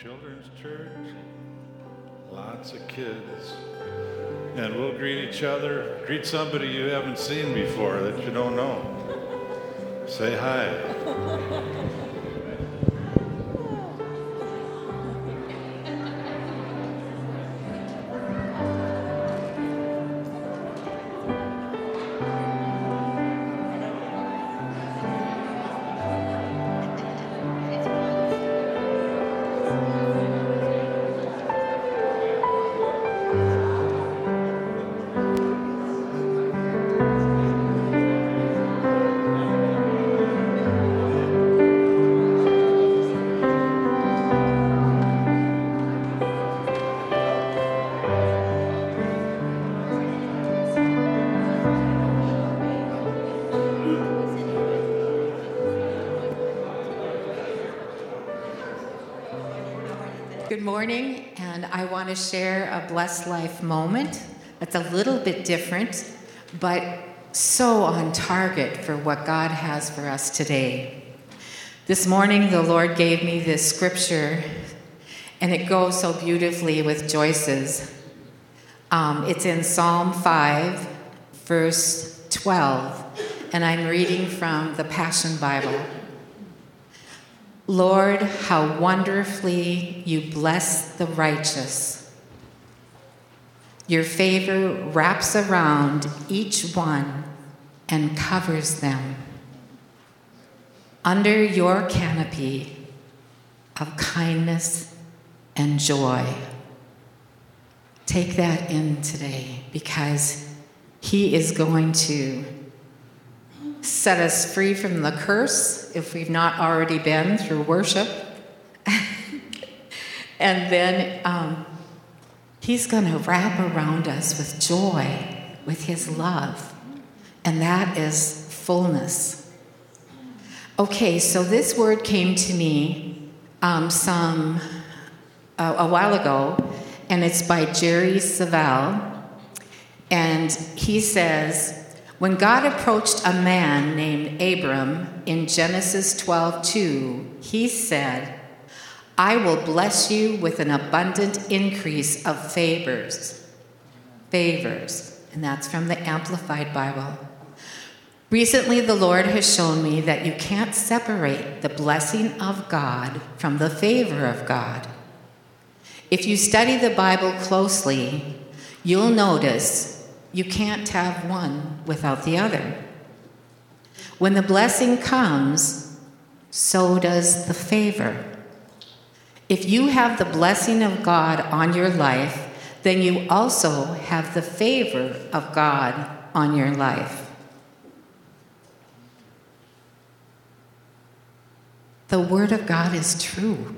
children's church, lots of kids. And we'll greet each other. Greet somebody you haven't seen before that you don't know. Say hi. To share a blessed life moment that's a little bit different, but so on target for what God has for us today. This morning, the Lord gave me this scripture, and it goes so beautifully with Joyce's. Um, it's in Psalm 5, verse 12, and I'm reading from the Passion Bible. Lord, how wonderfully you bless the righteous. Your favor wraps around each one and covers them. Under your canopy of kindness and joy. Take that in today because He is going to set us free from the curse if we've not already been through worship. and then um, He's going to wrap around us with joy, with His love. And that is fullness. Okay, so this word came to me um, some uh, a while ago, and it's by Jerry Savelle. And he says, when God approached a man named Abram in Genesis 12:2, he said, "I will bless you with an abundant increase of favors." Favors, and that's from the Amplified Bible. Recently, the Lord has shown me that you can't separate the blessing of God from the favor of God. If you study the Bible closely, you'll notice you can't have one without the other. When the blessing comes, so does the favor. If you have the blessing of God on your life, then you also have the favor of God on your life. The Word of God is true.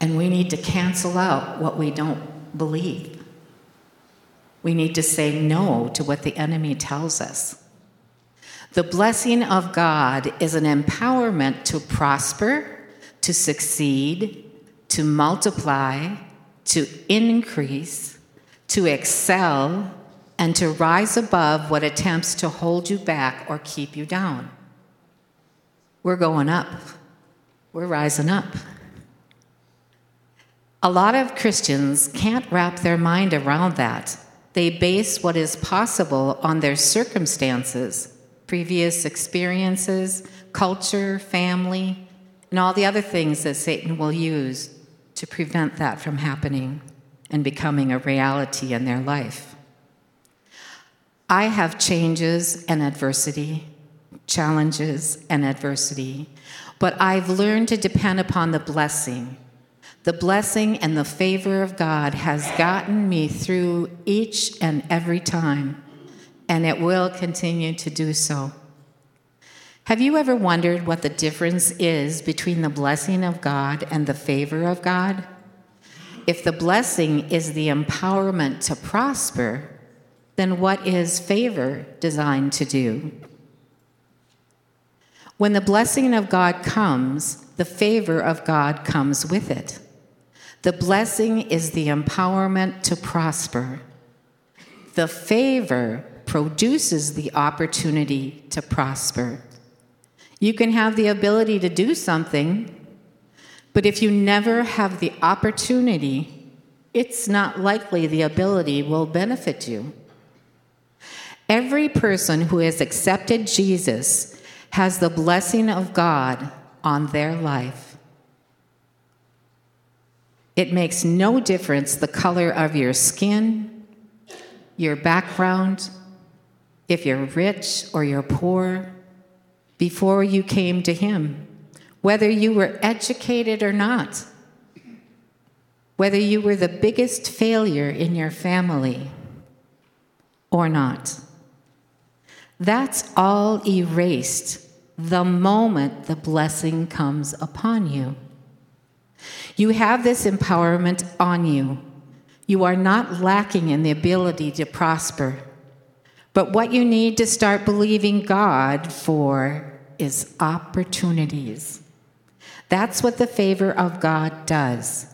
And we need to cancel out what we don't believe. We need to say no to what the enemy tells us. The blessing of God is an empowerment to prosper, to succeed, to multiply, to increase, to excel, and to rise above what attempts to hold you back or keep you down. We're going up, we're rising up. A lot of Christians can't wrap their mind around that. They base what is possible on their circumstances, previous experiences, culture, family, and all the other things that Satan will use to prevent that from happening and becoming a reality in their life. I have changes and adversity, challenges and adversity, but I've learned to depend upon the blessing the blessing and the favor of God has gotten me through each and every time, and it will continue to do so. Have you ever wondered what the difference is between the blessing of God and the favor of God? If the blessing is the empowerment to prosper, then what is favor designed to do? When the blessing of God comes, the favor of God comes with it. The blessing is the empowerment to prosper. The favor produces the opportunity to prosper. You can have the ability to do something, But if you never have the opportunity, it's not likely the ability will benefit you. Every person who has accepted Jesus has the blessing of God on their life. It makes no difference the color of your skin, your background, if you're rich or you're poor, before you came to Him, whether you were educated or not, whether you were the biggest failure in your family or not. That's all erased the moment the blessing comes upon you. You have this empowerment on you. You are not lacking in the ability to prosper. But what you need to start believing God for is opportunities. That's what the favor of God does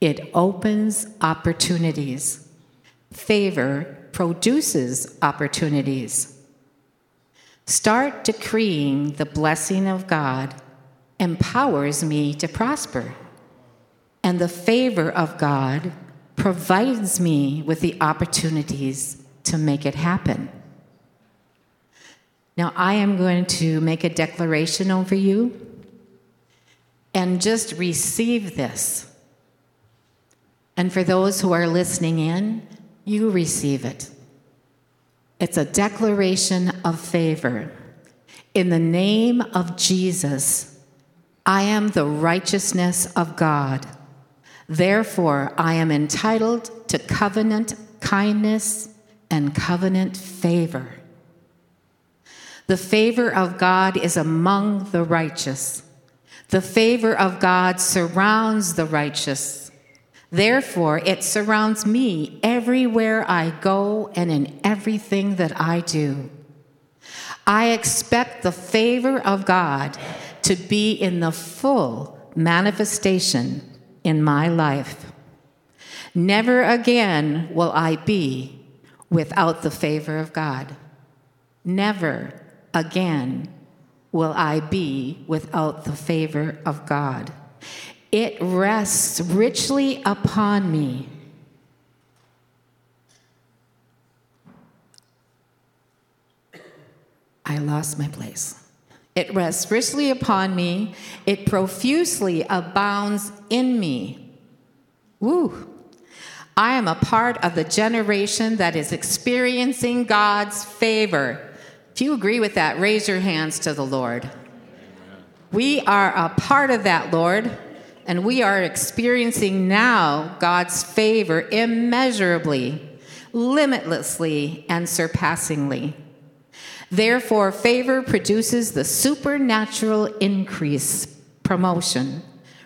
it opens opportunities. Favor produces opportunities. Start decreeing the blessing of God empowers me to prosper. And the favor of God provides me with the opportunities to make it happen. Now, I am going to make a declaration over you and just receive this. And for those who are listening in, you receive it. It's a declaration of favor. In the name of Jesus, I am the righteousness of God. Therefore, I am entitled to covenant kindness and covenant favor. The favor of God is among the righteous. The favor of God surrounds the righteous. Therefore, it surrounds me everywhere I go and in everything that I do. I expect the favor of God to be in the full manifestation in my life. Never again will I be without the favor of God. Never again will I be without the favor of God. It rests richly upon me. I lost my place. It rests richly upon me. It profusely abounds in me. Woo! I am a part of the generation that is experiencing God's favor. If you agree with that, raise your hands to the Lord. We are a part of that, Lord. And we are experiencing now God's favor immeasurably, limitlessly, and surpassingly. Therefore, favor produces the supernatural increase, promotion,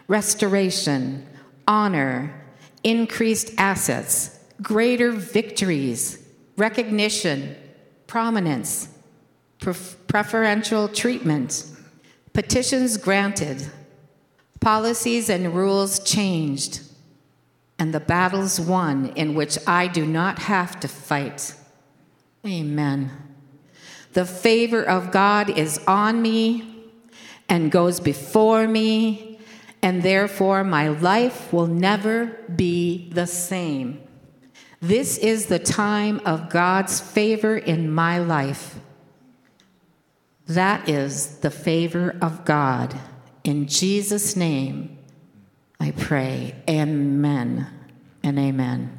restoration, honor, increased assets, greater victories, recognition, prominence, preferential treatment, petitions granted Policies and rules changed, and the battles won in which I do not have to fight. Amen. The favor of God is on me and goes before me, and therefore my life will never be the same. This is the time of God's favor in my life. That is the favor of God. In Jesus' name, I pray. Amen and amen. amen.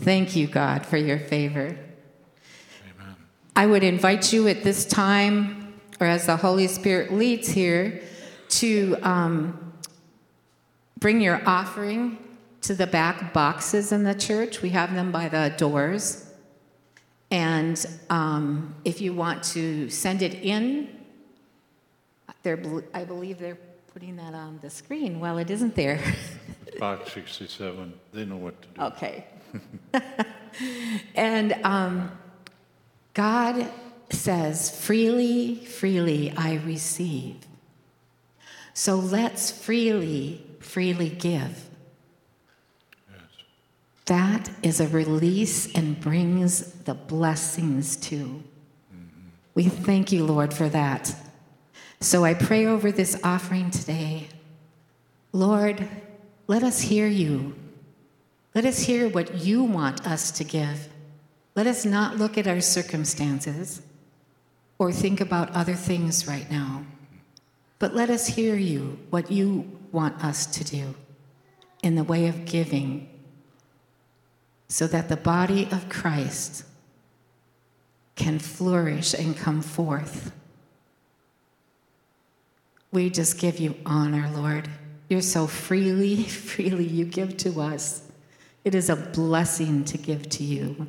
Thank you, God, for your favor. I would invite you at this time, or as the Holy Spirit leads here, to um, bring your offering to the back boxes in the church. We have them by the doors. And um, if you want to send it in they're, I believe they're putting that on the screen. Well, it isn't there. Box 67. They know what to do. Okay. and um, God says, freely, freely I receive. So let's freely, freely give. Yes. That is a release and brings the blessings too. Mm-hmm. We thank you, Lord, for that. So I pray over this offering today Lord, let us hear you. Let us hear what you want us to give. Let us not look at our circumstances or think about other things right now, but let us hear you, what you want us to do in the way of giving, so that the body of Christ can flourish and come forth. We just give you honor, Lord. You're so freely, freely you give to us. It is a blessing to give to you.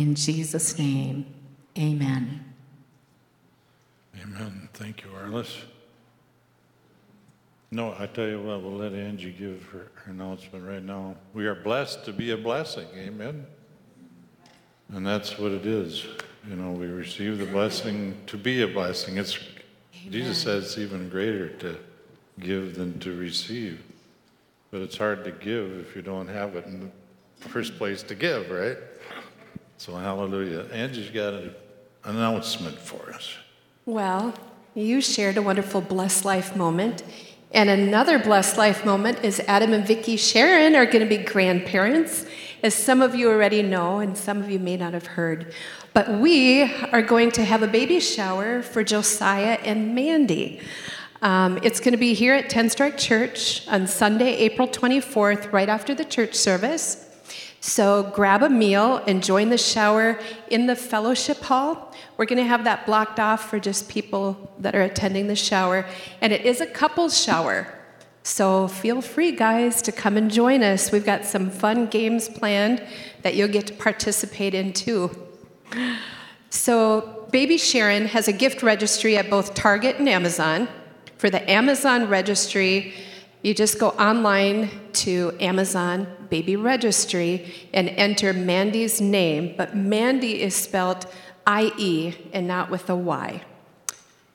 In Jesus' name, amen. Amen. Thank you, Arliss. No, I tell you what, we'll let Angie give her, her announcement right now. We are blessed to be a blessing. Amen. And that's what it is. You know, we receive the blessing to be a blessing. It's Amen. Jesus says it's even greater to give than to receive. But it's hard to give if you don't have it in the first place to give, right? So hallelujah. Angie's got an announcement for us. Well, you shared a wonderful blessed life moment. And another blessed life moment is Adam and Vicki Sharon are going to be grandparents, as some of you already know, and some of you may not have heard. But we are going to have a baby shower for Josiah and Mandy. Um, it's going to be here at Tenstrike Church on Sunday, April 24th, right after the church service. So grab a meal and join the shower in the fellowship hall. We're going to have that blocked off for just people that are attending the shower. And it is a couples shower. So feel free, guys, to come and join us. We've got some fun games planned that you'll get to participate in too. So, Baby Sharon has a gift registry at both Target and Amazon. For the Amazon registry, you just go online to Amazon Baby Registry and enter Mandy's name, but Mandy is spelled I E and not with a Y.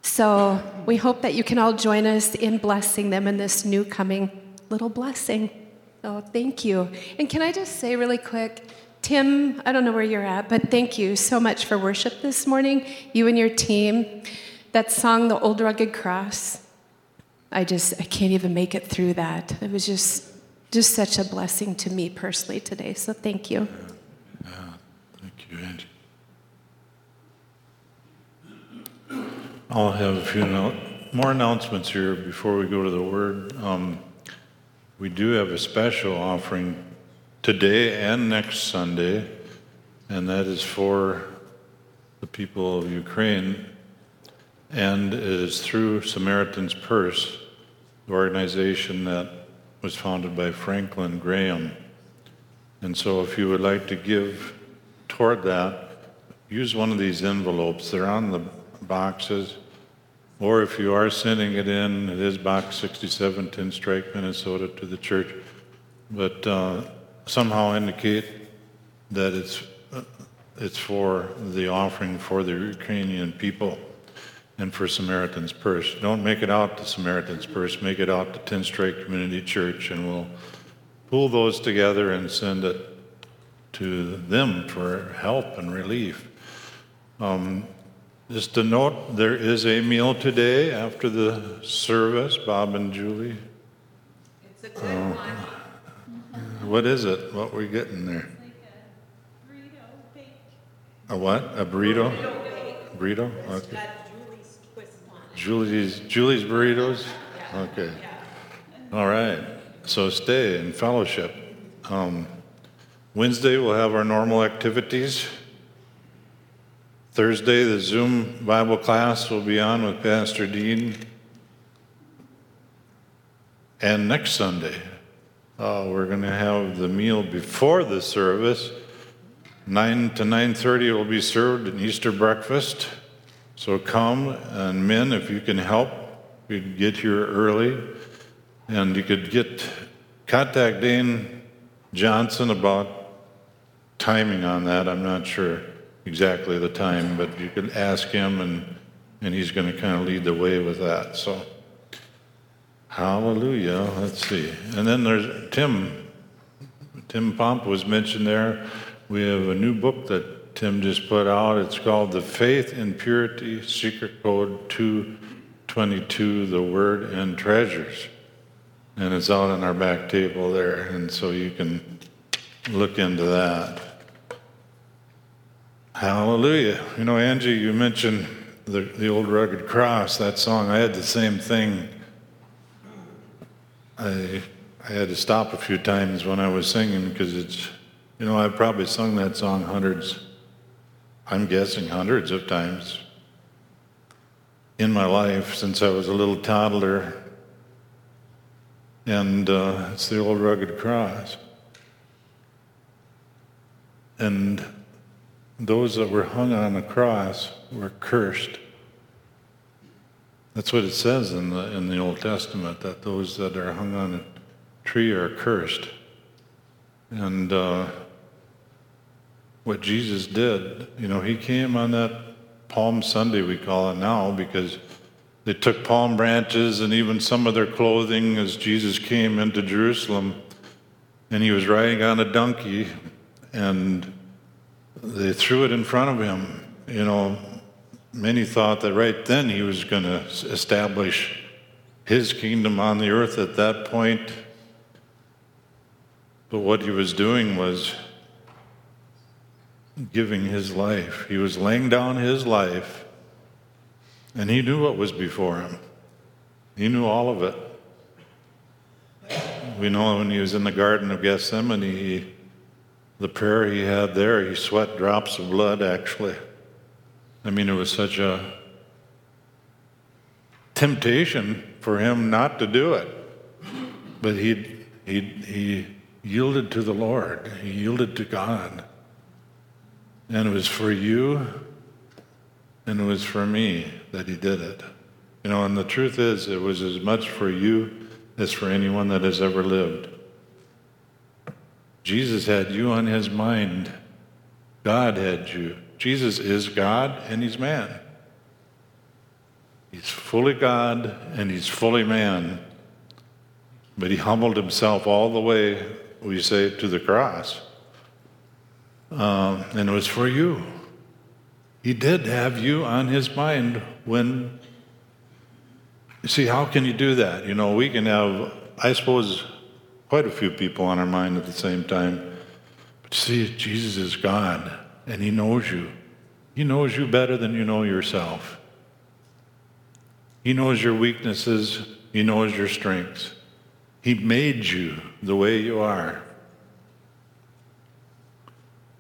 So we hope that you can all join us in blessing them in this new coming little blessing. So thank you. And can I just say really quick, Tim, I don't know where you're at, but thank you so much for worship this morning, you and your team. That song, The Old Rugged Cross, I just I can't even make it through that. It was just just such a blessing to me personally today. So thank you. Yeah, yeah. thank you, Angie. I'll have a few no- more announcements here before we go to the Word. Um, we do have a special offering today and next Sunday, and that is for the people of Ukraine, and it is through Samaritan's Purse the organization that was founded by Franklin Graham. And so, if you would like to give toward that, use one of these envelopes. They're on the boxes. Or if you are sending it in, it is box 67, Tenstrike, Minnesota, to the church. But uh, somehow indicate that it's, uh, it's for the offering for the Ukrainian people and for Samaritan's Purse. Don't make it out to Samaritan's Purse, make it out to Tenstrike Community Church, and we'll pull those together and send it to them for help and relief. Um, just a note there is a meal today after the service, Bob and Julie. It's a good uh, one. What is it? What we getting there? a what? A burrito? Burrito? Okay. Julie's Julie's burritos. Okay. All right. So stay in fellowship. Um, Wednesday we'll have our normal activities. Thursday the Zoom Bible class will be on with Pastor Dean. And next Sunday, uh, we're going to have the meal before the service. 9 to 9.30 will be served an Easter breakfast. So come, and men, if you can help, you get here early, and you could get contact Dane Johnson about timing on that. I'm not sure exactly the time, but you could ask him, and and he's going to kind of lead the way with that. So, hallelujah. Let's see, and then there's Tim. Tim Pomp was mentioned there. We have a new book that Tim just put out. It's called The Faith and Purity Secret Code 222 The Word and Treasures. And it's out on our back table there, and so you can look into that. Hallelujah. You know, Angie, you mentioned the, the old rugged cross, that song. I had the same thing. I, I had to stop a few times when I was singing because it's, you know, I've probably sung that song hundreds, I'm guessing hundreds of times in my life since I was a little toddler. And uh, it's the old rugged cross. And those that were hung on the cross were cursed. That's what it says in the, in the Old Testament, that those that are hung on a tree are cursed. And uh, what Jesus did, you know, he came on that Palm Sunday, we call it now, because they took palm branches and even some of their clothing as Jesus came into Jerusalem. And he was riding on a donkey, and they threw it in front of him. You know, many thought that right then he was going to establish his kingdom on the earth at that point. But what he was doing was giving his life. He was laying down his life, and he knew what was before him. He knew all of it. We know when he was in the Garden of Gethsemane, he the prayer he had there, he sweat drops of blood, actually. I mean, it was such a temptation for him not to do it. But he, he, he yielded to the Lord, he yielded to God. And it was for you and it was for me that he did it. You know, and the truth is, it was as much for you as for anyone that has ever lived. Jesus had you on his mind. God had you. Jesus is God and he's man. He's fully God and he's fully man. But he humbled himself all the way, we say, to the cross. Um, and it was for you. He did have you on his mind when. See, how can you do that? You know, we can have, I suppose, quite a few people on our mind at the same time. But see, Jesus is God, and He knows you. He knows you better than you know yourself. He knows your weaknesses, He knows your strengths. He made you the way you are.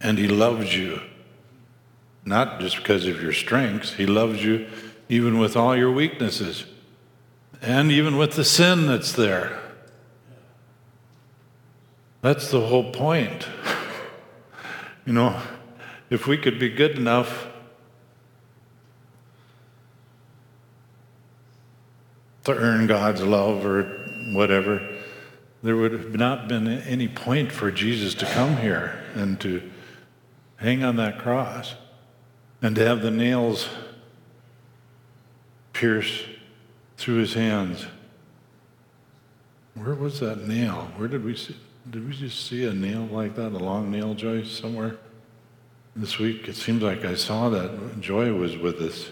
And He loves you, not just because of your strengths, He loves you even with all your weaknesses. And even with the sin that's there. That's the whole point. You know, if we could be good enough. To earn God's love or whatever, there would have not been any point for Jesus to come here and to hang on that cross and to have the nails pierce through his hands. Where was that nail? Where did we see? Did we just see a nail like that, a long nail, Joyce, somewhere this week? It seems like I saw that. Joy was with us.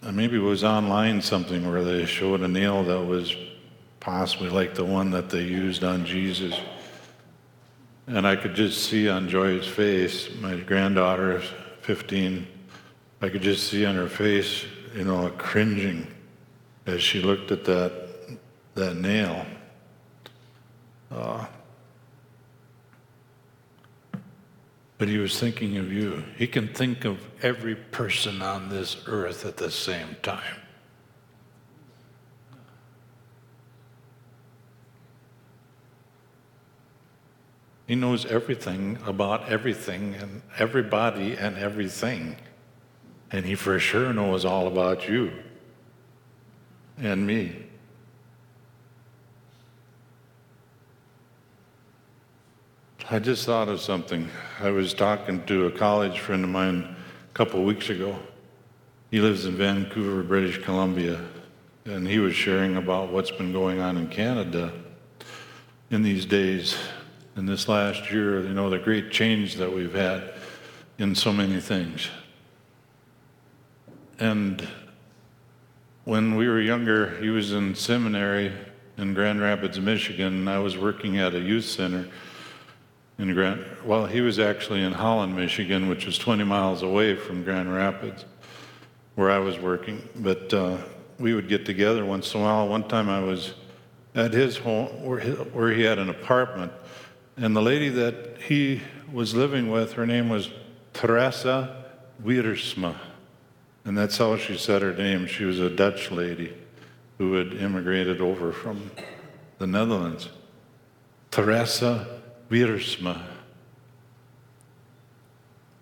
And maybe it was online something where they showed a nail that was possibly like the one that they used on Jesus. And I could just see on Joy's face, my granddaughter, 15, I could just see on her face, you know, cringing as she looked at that, that nail. Uh, but he was thinking of you. He can think of every person on this earth at the same time. He knows everything about everything and everybody and everything. And he for sure knows all about you and me. I just thought of something. I was talking to a college friend of mine a couple of weeks ago. He lives in Vancouver, British Columbia, and he was sharing about what's been going on in Canada in these days, in this last year, you know, the great change that we've had in so many things. And when we were younger, he was in seminary in Grand Rapids, Michigan, and I was working at a youth center in Grand. Well, he was actually in Holland, Michigan, which was 20 miles away from Grand Rapids, where I was working. But uh, we would get together once in a while. One time I was at his home, where he, where he had an apartment, and the lady that he was living with, her name was Teresa Wiersma. And that's how she said her name. She was a Dutch lady who had immigrated over from the Netherlands. Teresa Wiersma.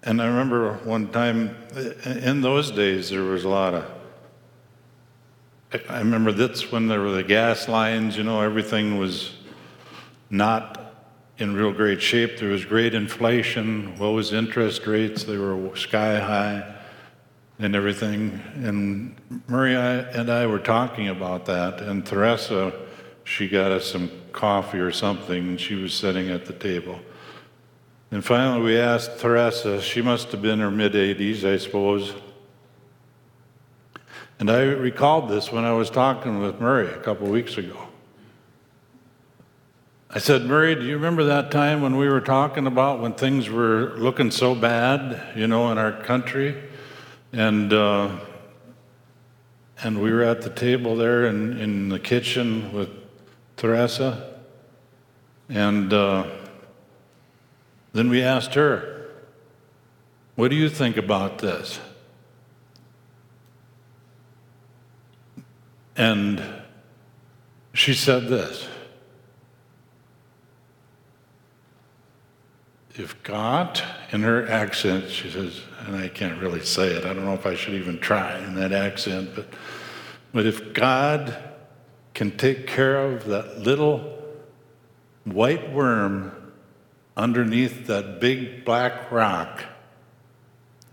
And I remember one time, in those days, there was a lot of. I remember that's when there were the gas lines, you know, everything was not in real great shape. There was great inflation. What was interest rates? They were sky high and everything. And Murray and I were talking about that, and Teresa, she got us some coffee or something, and she was sitting at the table. And finally, we asked Teresa, she must have been in her mid 80s, I suppose. And I recalled this when I was talking with Murray a couple weeks ago. I said, Murray, do you remember that time when we were talking about when things were looking so bad, you know, in our country? And, uh, and we were at the table there in, in the kitchen with Teresa. And uh, then we asked her, What do you think about this? And she said this if God, in her accent, she says, and I can't really say it, I don't know if I should even try in that accent, but, but if God can take care of that little white worm underneath that big black rock,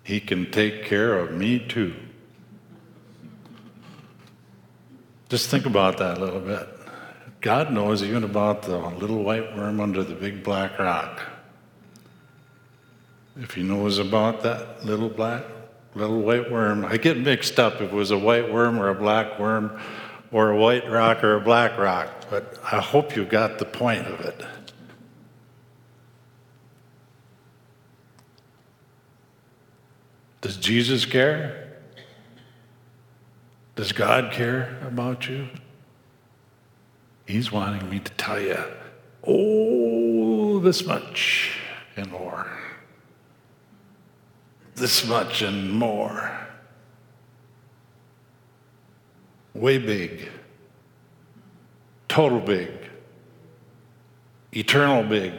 he can take care of me too. Just think about that a little bit. God knows even about the little white worm under the big black rock if he knows about that little black, little white worm. I get mixed up if it was a white worm or a black worm or a white rock or a black rock, but I hope you got the point of it. Does Jesus care? Does God care about you? He's wanting me to tell you, oh, this much and more this much and more. Way big, total big, eternal big.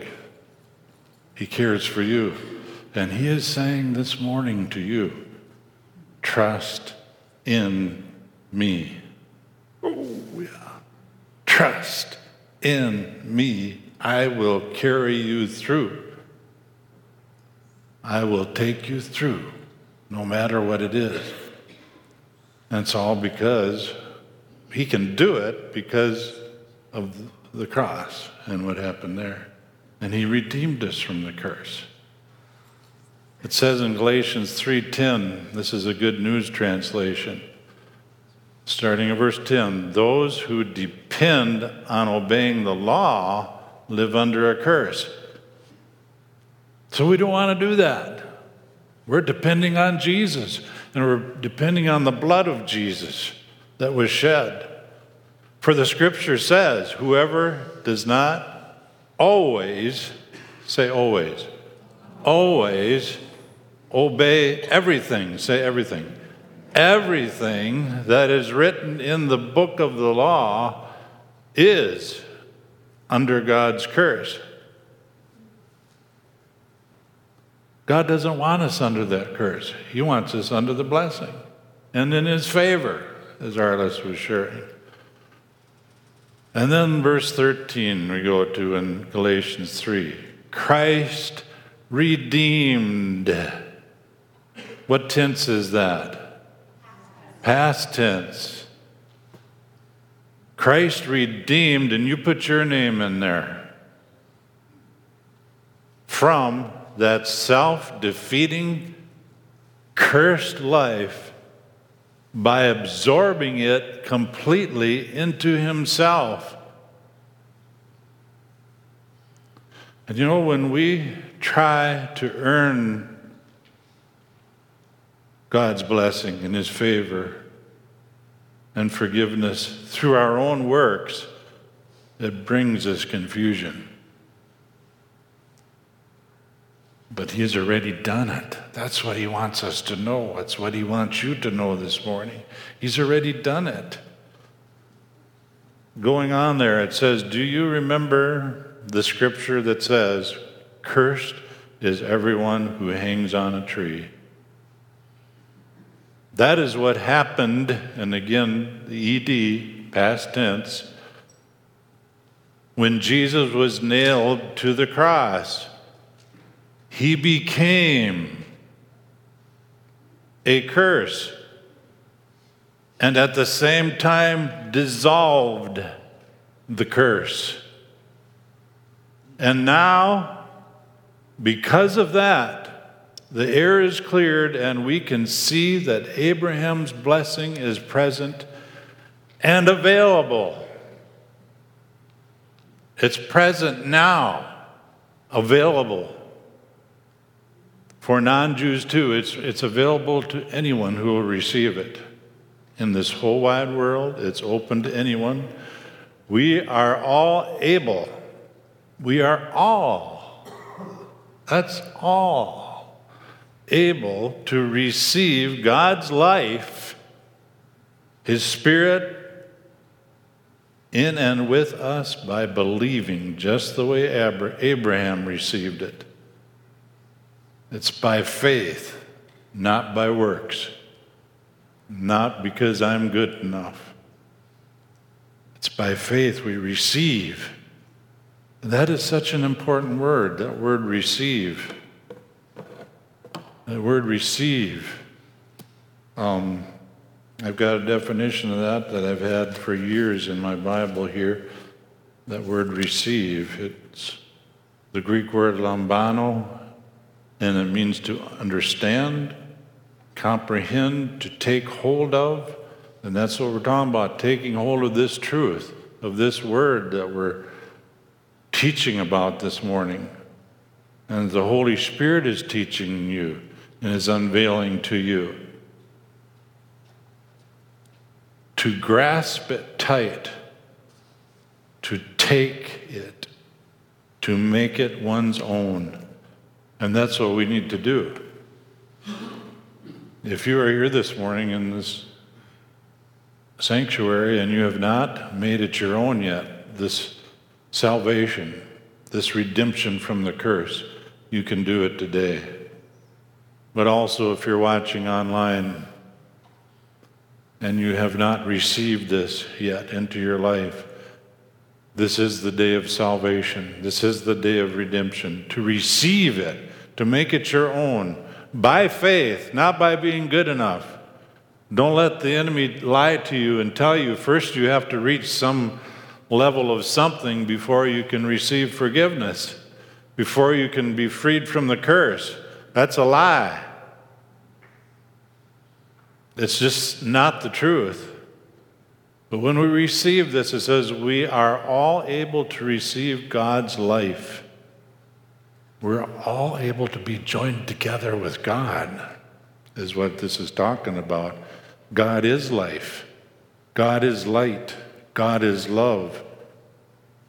He cares for you. And He is saying this morning to you trust in me. Oh, yeah. Trust in me. I will carry you through. I will take you through no matter what it is. And it's all because he can do it because of the cross and what happened there. And he redeemed us from the curse. It says in Galatians 3:10, this is a good news translation. Starting in verse 10, those who depend on obeying the law live under a curse. So we don't want to do that. We're depending on Jesus, and we're depending on the blood of Jesus that was shed. For the scripture says, whoever does not always, say always, always obey everything, say everything, everything that is written in the book of the law is under God's curse. God doesn't want us under that curse. He wants us under the blessing and in His favor, as Arliss was sharing. And then verse 13 we go to in Galatians 3 Christ redeemed. What tense is that? Past tense. Christ redeemed, and you put your name in there. From that self defeating, cursed life by absorbing it completely into himself. And you know, when we try to earn God's blessing and his favor and forgiveness through our own works, it brings us confusion. But he's already done it. That's what he wants us to know. That's what he wants you to know this morning. He's already done it. Going on there, it says, Do you remember the scripture that says, Cursed is everyone who hangs on a tree? That is what happened, and again, the ED, past tense, when Jesus was nailed to the cross. He became a curse and at the same time dissolved the curse. And now, because of that, the air is cleared and we can see that Abraham's blessing is present and available. It's present now, available. For non Jews, too, it's, it's available to anyone who will receive it. In this whole wide world, it's open to anyone. We are all able. We are all, that's all, able to receive God's life, His Spirit in and with us by believing just the way Abraham received it. It's by faith, not by works, not because I'm good enough. It's by faith we receive. That is such an important word, that word receive. That word receive. Um, I've got a definition of that that I've had for years in my Bible here. That word receive. It's the Greek word lambano, and it means to understand, comprehend, to take hold of. And that's what we're talking about taking hold of this truth, of this word that we're teaching about this morning. And the Holy Spirit is teaching you and is unveiling to you. To grasp it tight, to take it, to make it one's own. And that's what we need to do. If you are here this morning in this sanctuary and you have not made it your own yet, this salvation, this redemption from the curse, you can do it today. But also, if you're watching online and you have not received this yet into your life, this is the day of salvation. This is the day of redemption. To receive it to make it your own by faith, not by being good enough. Don't let the enemy lie to you and tell you first you have to reach some level of something before you can receive forgiveness, before you can be freed from the curse. That's a lie. It's just not the truth. But when we receive this, it says we are all able to receive God's life we're all able to be joined together with God, is what this is talking about. God is life, God is light, God is love,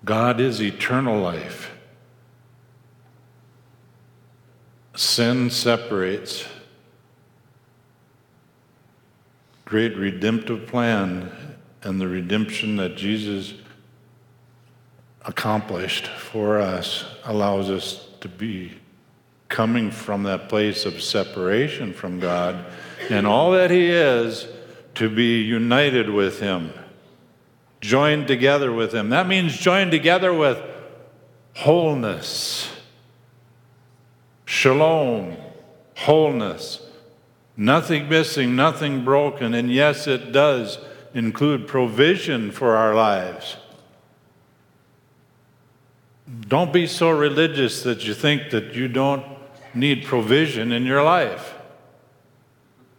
God is eternal life. Sin separates. Great redemptive plan and the redemption that Jesus accomplished for us allows us to be coming from that place of separation from God and all that He is to be united with Him, joined together with Him. That means joined together with wholeness, shalom, wholeness, nothing missing, nothing broken. And yes, it does include provision for our lives. Don't be so religious that you think that you don't need provision in your life,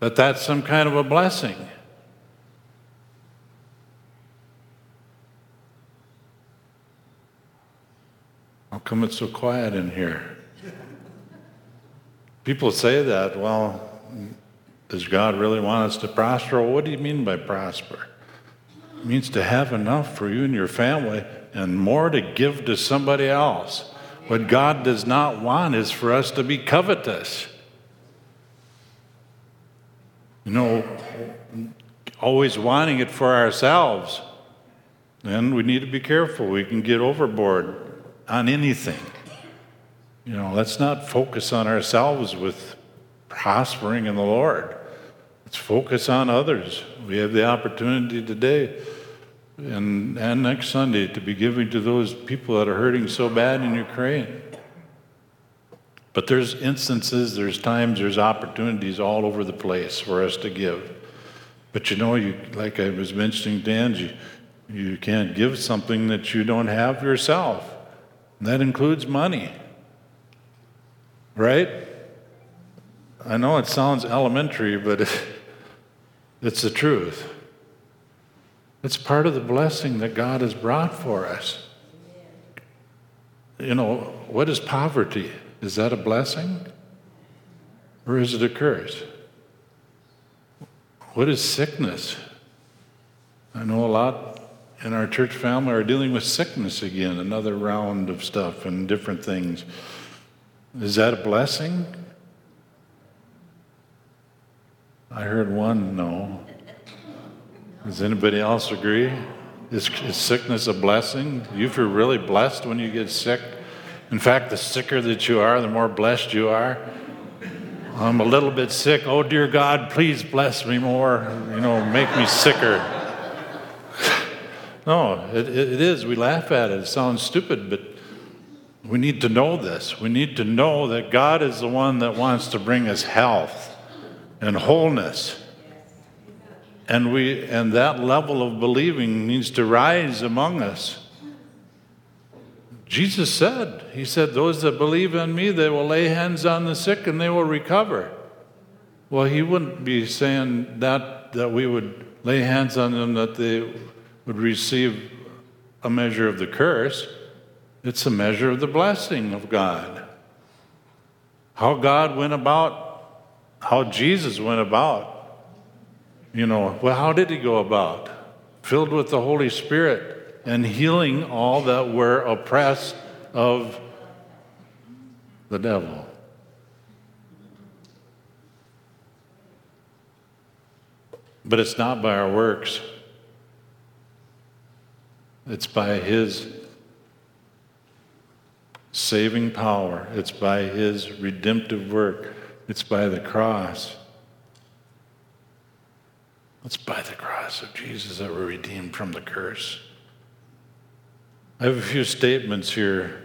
that that's some kind of a blessing. How come it's so quiet in here? People say that, well, does God really want us to prosper? Well, what do you mean by prosper? It means to have enough for you and your family and more to give to somebody else. What God does not want is for us to be covetous. You know, always wanting it for ourselves. Then we need to be careful. We can get overboard on anything. You know, let's not focus on ourselves with prospering in the Lord. Let's focus on others. We have the opportunity today and, and next Sunday to be giving to those people that are hurting so bad in Ukraine. But there's instances, there's times, there's opportunities all over the place for us to give. But you know, you, like I was mentioning to Angie, you can't give something that you don't have yourself. And that includes money. Right? I know it sounds elementary, but it's the truth. It's part of the blessing that God has brought for us. You know, what is poverty? Is that a blessing? Or is it a curse? What is sickness? I know a lot in our church family are dealing with sickness again, another round of stuff and different things. Is that a blessing? I heard one no. Does anybody else agree? Is, is, sickness a blessing? You feel really blessed when you get sick. In fact, the sicker that you are, the more blessed you are. I'm a little bit sick. Oh, dear God, please bless me more. You know, make me sicker. no, it, it is. We laugh at it. It sounds stupid, but we need to know this. We need to know that God is the one that wants to bring us health and wholeness and we and that level of believing needs to rise among us. Jesus said he said those that believe in me they will lay hands on the sick and they will recover. Well he wouldn't be saying that that we would lay hands on them that they would receive a measure of the curse. It's a measure of the blessing of god. How god went about how jesus went about you know, well, how did he go about? Filled with the Holy Spirit and healing all that were oppressed of the devil. But it's not by our works, it's by His saving power, it's by His redemptive work, it's by the cross. It's by the cross of Jesus that we're redeemed from the curse. I have a few statements here.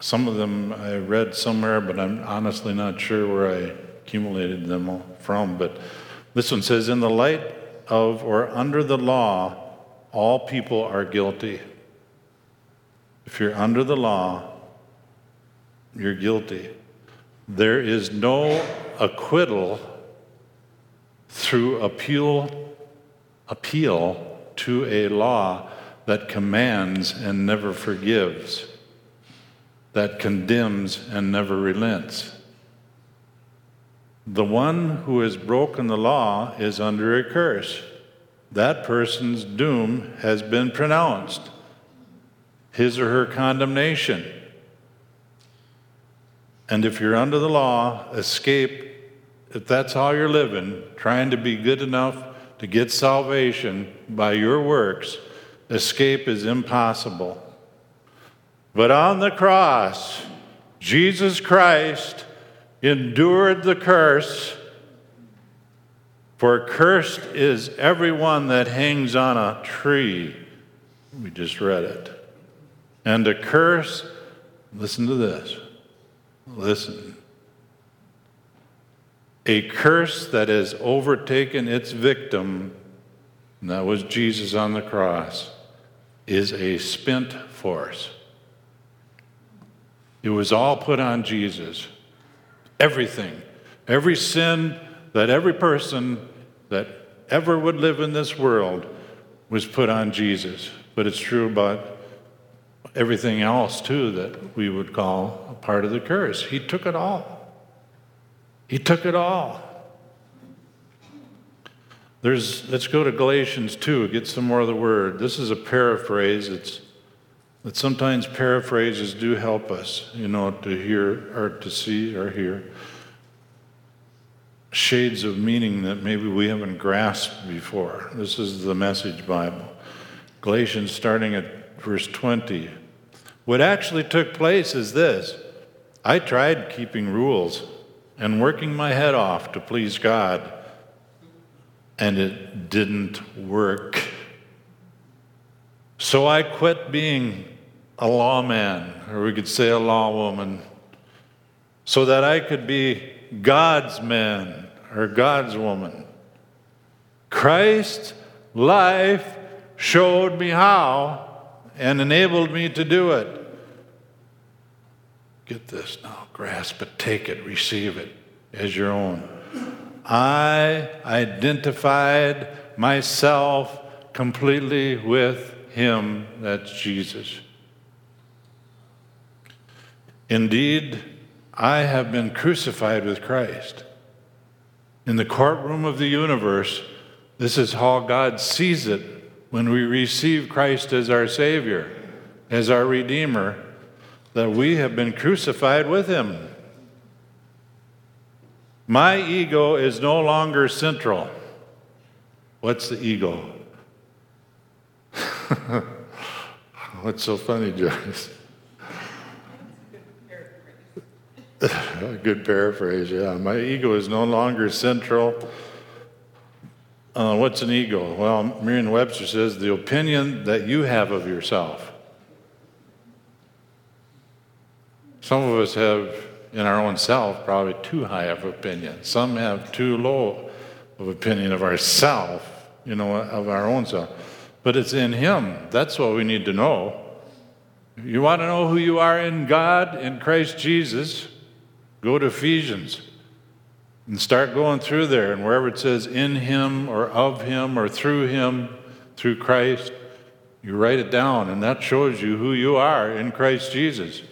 Some of them I read somewhere, but I'm honestly not sure where I accumulated them from. But this one says In the light of or under the law, all people are guilty. If you're under the law, you're guilty. There is no acquittal through appeal, appeal to a law that commands and never forgives, that condemns and never relents. The one who has broken the law is under a curse. That person's doom has been pronounced, his or her condemnation. And if you're under the law, escape if that's how you're living, trying to be good enough to get salvation by your works, escape is impossible. But on the cross, Jesus Christ endured the curse. For cursed is everyone that hangs on a tree. We just read it. And a curse, listen to this. Listen a curse that has overtaken its victim, and that was Jesus on the cross, is a spent force. It was all put on Jesus. Everything. Every sin that every person that ever would live in this world was put on Jesus. But it's true about everything else too that we would call a part of the curse. He took it all. He took it all. There's, let's go to Galatians 2, get some more of the word. This is a paraphrase. It's that sometimes paraphrases do help us, you know, to hear or to see or hear shades of meaning that maybe we haven't grasped before. This is the Message Bible. Galatians, starting at verse 20. What actually took place is this I tried keeping rules and working my head off to please God, and it didn't work. So I quit being a lawman, or we could say a lawwoman, so that I could be God's man or God's woman. Christ's life showed me how and enabled me to do it. Get this now, grasp it, take it, receive it as your own. I identified myself completely with Him, that's Jesus. Indeed, I have been crucified with Christ. In the courtroom of the universe, this is how God sees it when we receive Christ as our Savior, as our Redeemer, that we have been crucified with Him. My ego is no longer central. What's the ego? What's so funny, Joyce? Good paraphrase, yeah. My ego is no longer central. Uh, what's an ego? Well, Merriam Webster says the opinion that you have of yourself. Some of us have, in our own self, probably too high of opinion. Some have too low of opinion of ourself, you know, of our own self. But it's in Him. That's what we need to know. You want to know who you are in God, in Christ Jesus? Go to Ephesians and start going through there. And wherever it says in him or of him or through him, through Christ, you write it down, and that shows you who you are in Christ Jesus.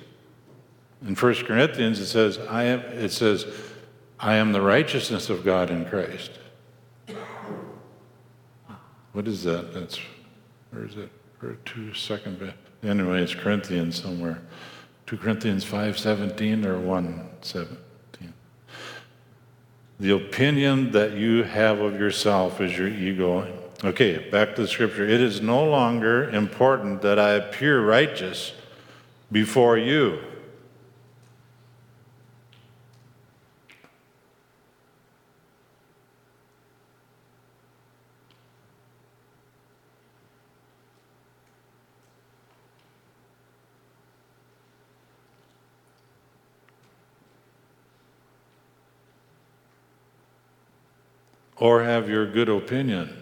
In 1 Corinthians, it says, I am, it says, I am the righteousness of God in Christ. What is that? That's, where is it? For two second, anyway, it's Corinthians somewhere. 2 Corinthians 5:17 or 1:17. The opinion that you have of yourself is your ego. Okay, back to the scripture. It is no longer important that I appear righteous before you. Or have your good opinion.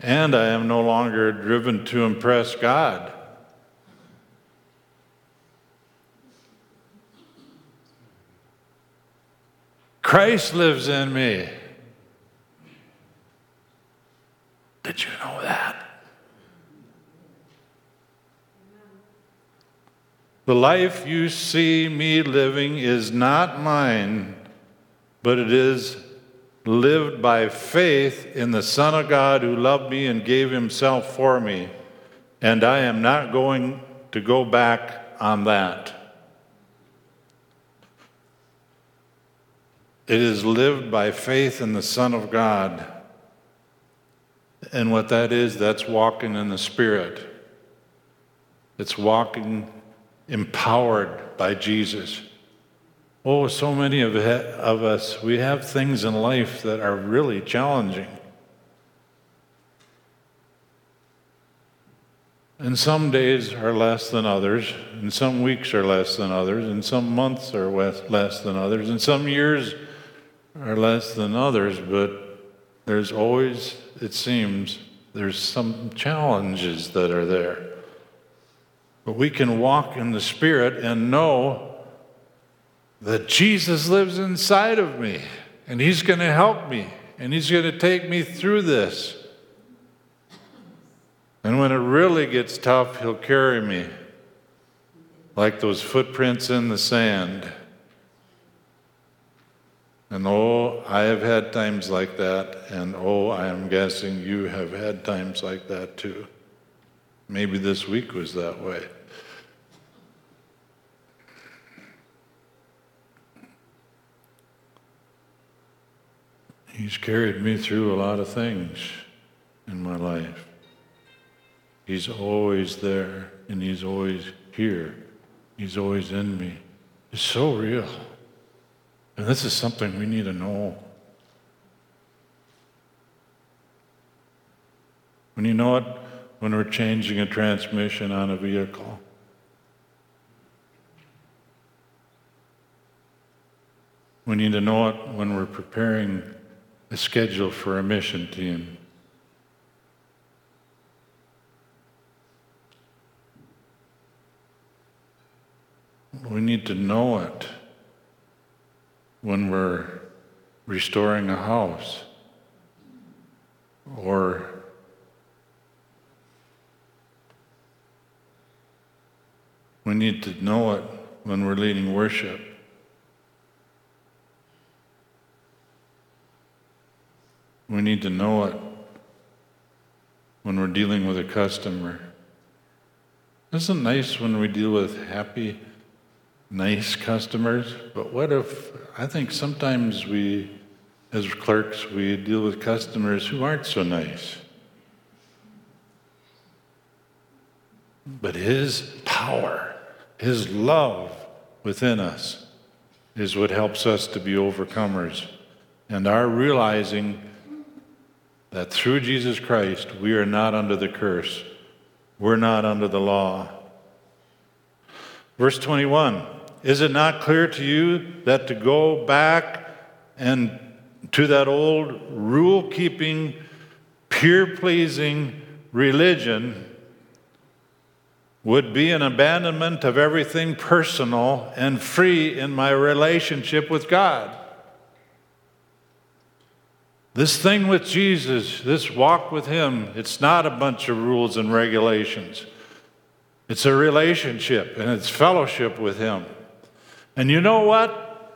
And I am no longer driven to impress God. Christ lives in me. Did you know that? The life you see me living is not mine, but it is lived by faith in the Son of God who loved me and gave himself for me. And I am not going to go back on that. It is lived by faith in the Son of God. And what that is, that's walking in the Spirit. It's walking empowered by Jesus. Oh, so many of, of us, we have things in life that are really challenging. And some days are less than others, and some weeks are less than others, and some months are less than others, and some years are less than others, but there's always, it seems, there's some challenges that are there. But we can walk in the Spirit and know that Jesus lives inside of me. and He's going to help me, and He's going to take me through this. And when it really gets tough, He'll carry me like those footprints in the sand. And oh, I have had times like that, and oh, I am guessing you have had times like that too. Maybe this week was that way. He's carried me through a lot of things in my life. He's always there, and He's always here. He's always in me. It's so real. And this is something we need to know. When you know it, when we're changing a transmission on a vehicle, we need to know it when we're preparing a schedule for a mission team. We need to know it when we're restoring a house or we need to know it when we're leading worship. We need to know it when we're dealing with a customer. Isn't nice when we deal with happy, nice customers? But what if, I think sometimes we, as clerks, we deal with customers who aren't so nice. But His power, His love within us is what helps us to be overcomers. And our realizing that through Jesus Christ, we are not under the curse. We're not under the law. Verse 21 Is it not clear to you that to go back and to that old rule keeping, peer pleasing religion would be an abandonment of everything personal and free in my relationship with God? This thing with Jesus, this walk with Him, it's not a bunch of rules and regulations. It's a relationship and it's fellowship with Him. And you know what?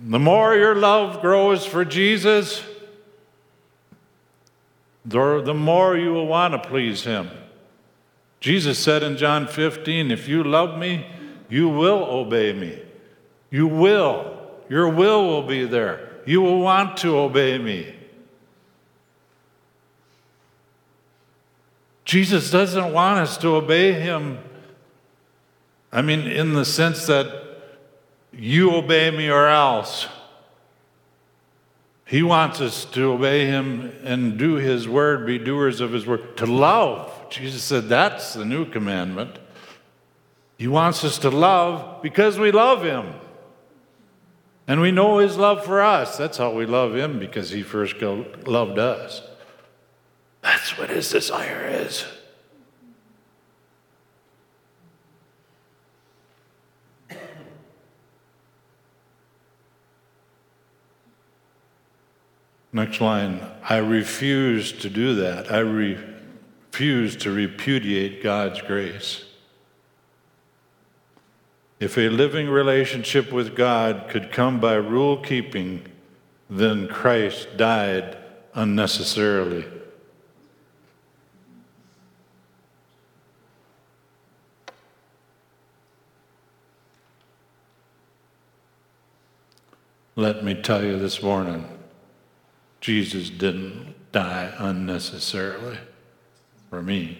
The more your love grows for Jesus, the more you will want to please Him. Jesus said in John 15, If you love me, you will obey me. You will. Your will will be there you will want to obey me. Jesus doesn't want us to obey him. I mean, in the sense that you obey me or else. He wants us to obey him and do his word, be doers of his word, to love. Jesus said that's the new commandment. He wants us to love because we love him. And we know his love for us. That's how we love him because he first loved us. That's what his desire is. Next line I refuse to do that. I refuse to repudiate God's grace. If a living relationship with God could come by rule keeping, then Christ died unnecessarily. Let me tell you this morning Jesus didn't die unnecessarily for me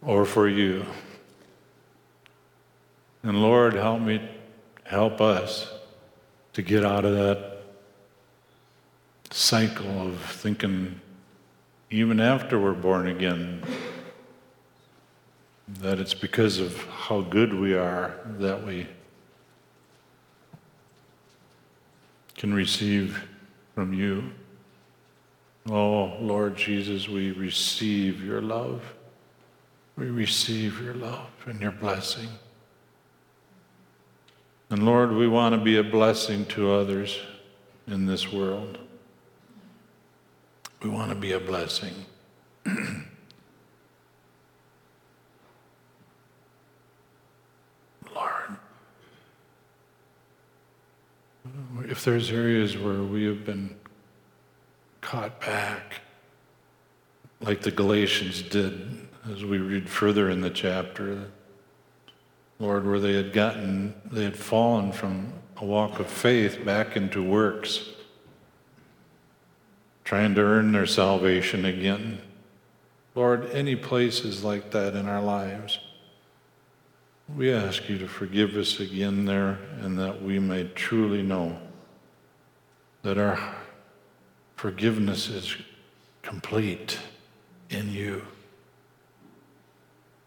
or for you. And Lord, help me, help us to get out of that cycle of thinking, even after we're born again, that it's because of how good we are that we can receive from you. Oh, Lord Jesus, we receive your love. We receive your love and your blessing. And Lord, we want to be a blessing to others in this world. We want to be a blessing. Lord, if there's areas where we have been caught back, like the Galatians did as we read further in the chapter, Lord, where they had gotten, they had fallen from a walk of faith back into works, trying to earn their salvation again. Lord, any places like that in our lives, we ask you to forgive us again there and that we may truly know that our forgiveness is complete in you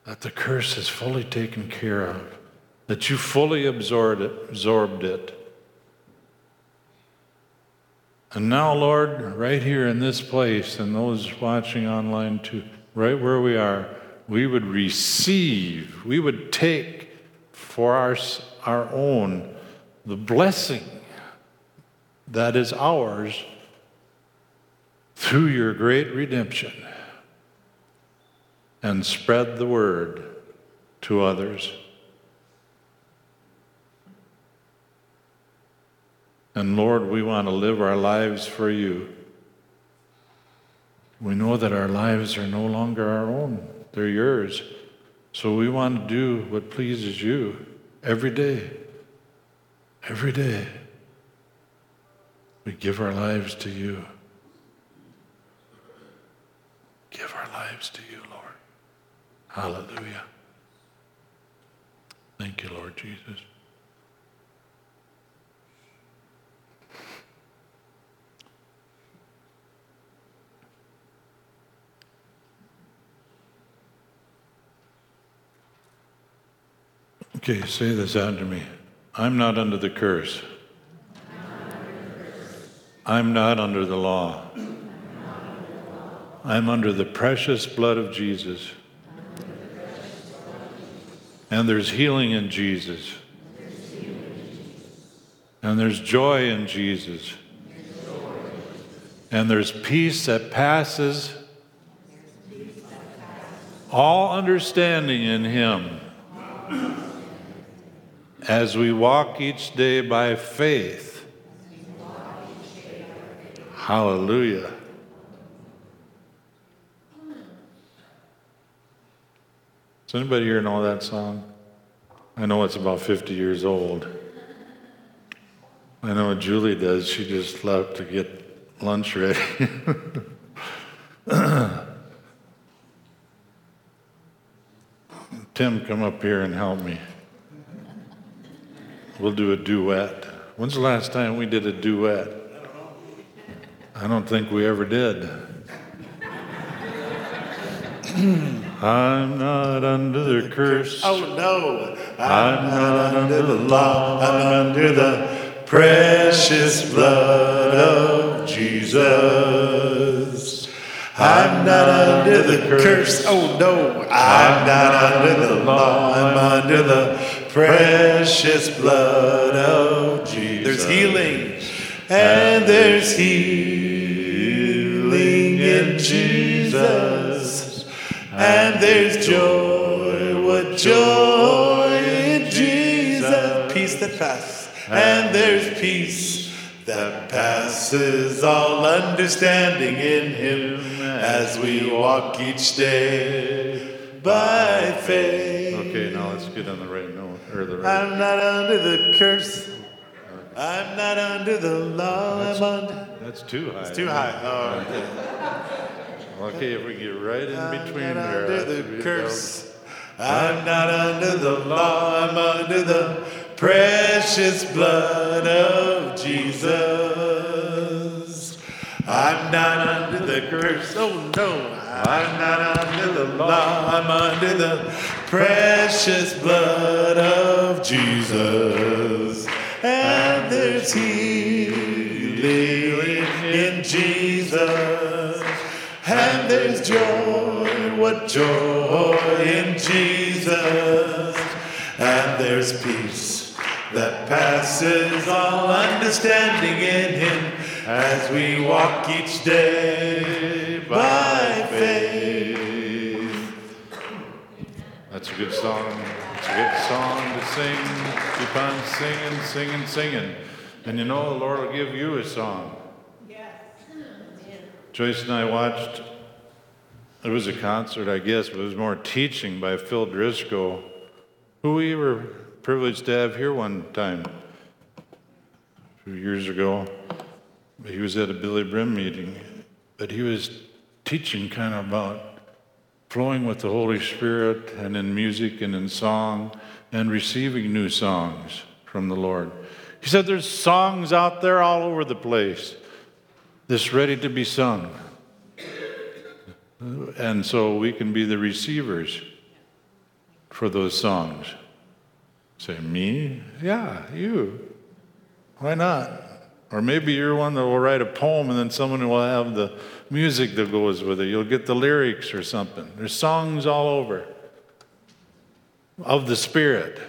that the curse is fully taken care of, that you fully absorbed it, absorbed it. And now, Lord, right here in this place, and those watching online too, right where we are, we would receive, we would take for our, our own the blessing that is ours through your great redemption and spread the word to others. And Lord, we want to live our lives for you. We know that our lives are no longer our own, they're yours. So we want to do what pleases you every day. Every day. We give our lives to you. Give our lives to you, Lord. Hallelujah. Thank you, Lord Jesus. Okay, say this after me. I'm not under the curse. I'm not under the law. I'm under the precious blood of Jesus. And there's healing in Jesus. And there's joy in Jesus. And there's peace that passes all understanding in Him as we walk each day by faith. Hallelujah. Does anybody here know that song? I know it's about 50 years old. I know what Julie does. She just left to get lunch ready. Tim, come up here and help me. We'll do a duet. When's the last time we did a duet? I don't think we ever did. I'm not under the curse. Oh no, I'm not under the law. I'm under the precious blood of Jesus. I'm not under the curse. Oh no, I'm not under the law. I'm under the precious blood of Jesus. There's healing, and there's healing in Jesus. And there's joy, what joy in Jesus. Peace that passes. And there's peace that passes all understanding in Him as we walk each day by faith. Okay, now let's get on the right note or the right. I'm not under the curse. I'm not under the law. I'm under. That's too high. It's too high. Oh, okay. Okay, if we get right in between I'm not there. under the curse. I'm not under the law. I'm under the precious blood of Jesus. I'm not under the curse. Oh no. I'm not under the law. I'm under the precious blood of Jesus. And there's healing in Jesus. And there's joy, what joy in Jesus. And there's peace that passes all understanding in Him as we walk each day by faith. That's a good song. It's a good song to sing. Keep on singing, singing, singing. And you know, the Lord will give you a song. Joyce and I watched, it was a concert, I guess, but it was more teaching by Phil Driscoll, who we were privileged to have here one time, a few years ago. He was at a Billye Brim meeting, but he was teaching kind of about flowing with the Holy Spirit and in music and in song and receiving new songs from the Lord. He said there's songs out there all over the place that's ready to be sung. And so we can be the receivers for those songs. Say, me? Yeah, you. Why not? Or maybe you're one that will write a poem and then someone will have the music that goes with it. You'll get the lyrics or something. There's songs all over of the Spirit.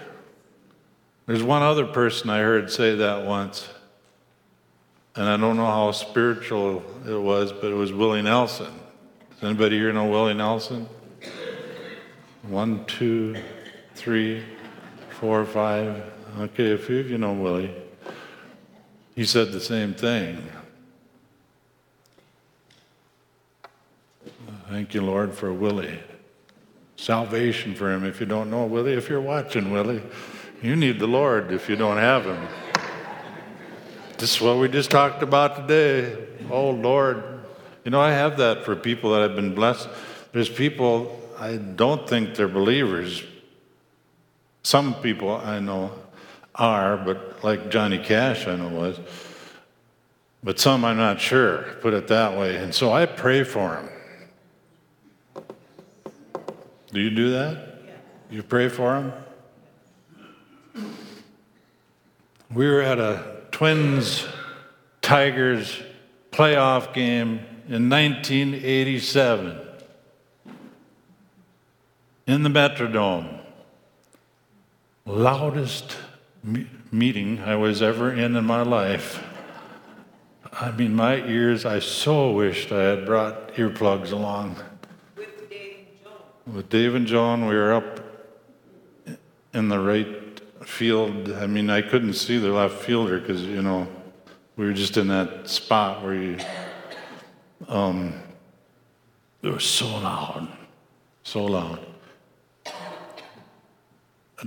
There's one other person I heard say that once, and I don't know how spiritual it was, but it was Willie Nelson. Does anybody here know Willie Nelson? One, two, three, four, five. Okay, a few of you know Willie. He said the same thing. Thank you, Lord, for Willie. Salvation for him. If you don't know Willie, if you're watching Willie, you need the Lord if you don't have him. This is what we just talked about today. Oh, Lord. You know, I have that for people that have been blessed. There's people, I don't think they're believers. Some people I know are, but like Johnny Cash, I know was. But some I'm not sure, put it that way. And so I pray for them. Do you do that? You pray for them? We were at a Twins Tigers playoff game in 1987 in the Metrodome. Loudest me- meeting I was ever in in my life. I mean, my ears, I so wished I had brought earplugs along. With Dave and John. With Dave and John, we were up in the right field. I mean, I couldn't see the left fielder because, you know, we were just in that spot where you, um, it was so loud, so loud.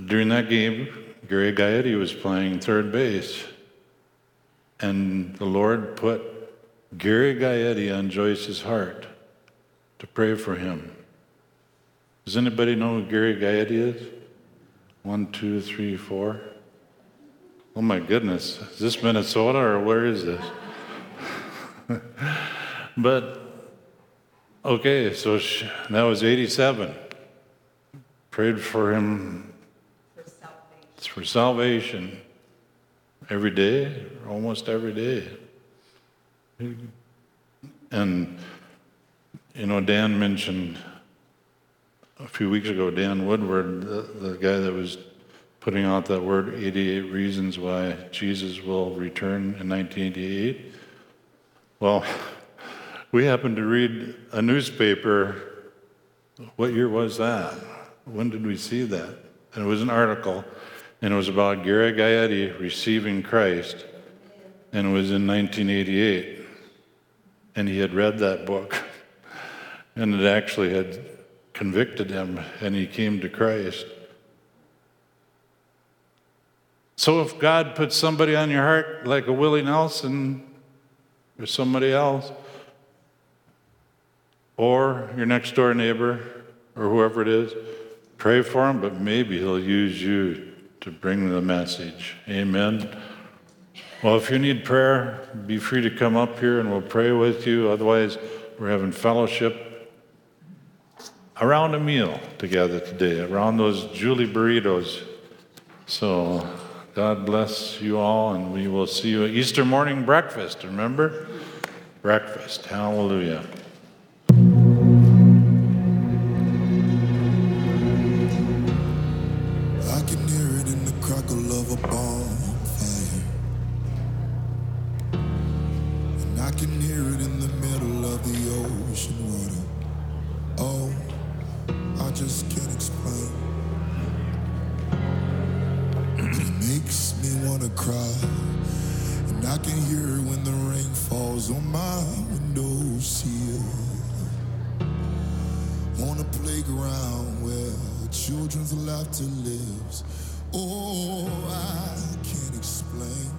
During that game, Gary Gaetti was playing third base, and the Lord put Gary Gaetti on Joyce's heart to pray for him. Does anybody know who Gary Gaetti is? One, two, three, four. Oh my goodness. Is this Minnesota or where is this? but, okay, so she, that was 87. Prayed for him for salvation. every day, almost every day. And, you know, Dan mentioned a few weeks ago, Dan Woodward, the, the guy that was putting out that word 88 Reasons Why Jesus Will Return in 1988. Well, we happened to read a newspaper. What year was that? When did we see that? And it was an article, and it was about Gary Gaetti receiving Christ, and it was in 1988. And he had read that book, and it actually had convicted him and he came to Christ. So if God puts somebody on your heart like a Willie Nelson or somebody else, or your next door neighbor or whoever it is, pray for him, but maybe he'll use you to bring the message. Amen. Well, if you need prayer, be free to come up here and we'll pray with you. Otherwise, we're having fellowship around a meal together today, around those Julie burritos. So God bless you all, and we will see you at Easter morning breakfast. Remember? Breakfast. Hallelujah. was on my windowsill. On a playground where children's laughter lives. Oh, I can't explain.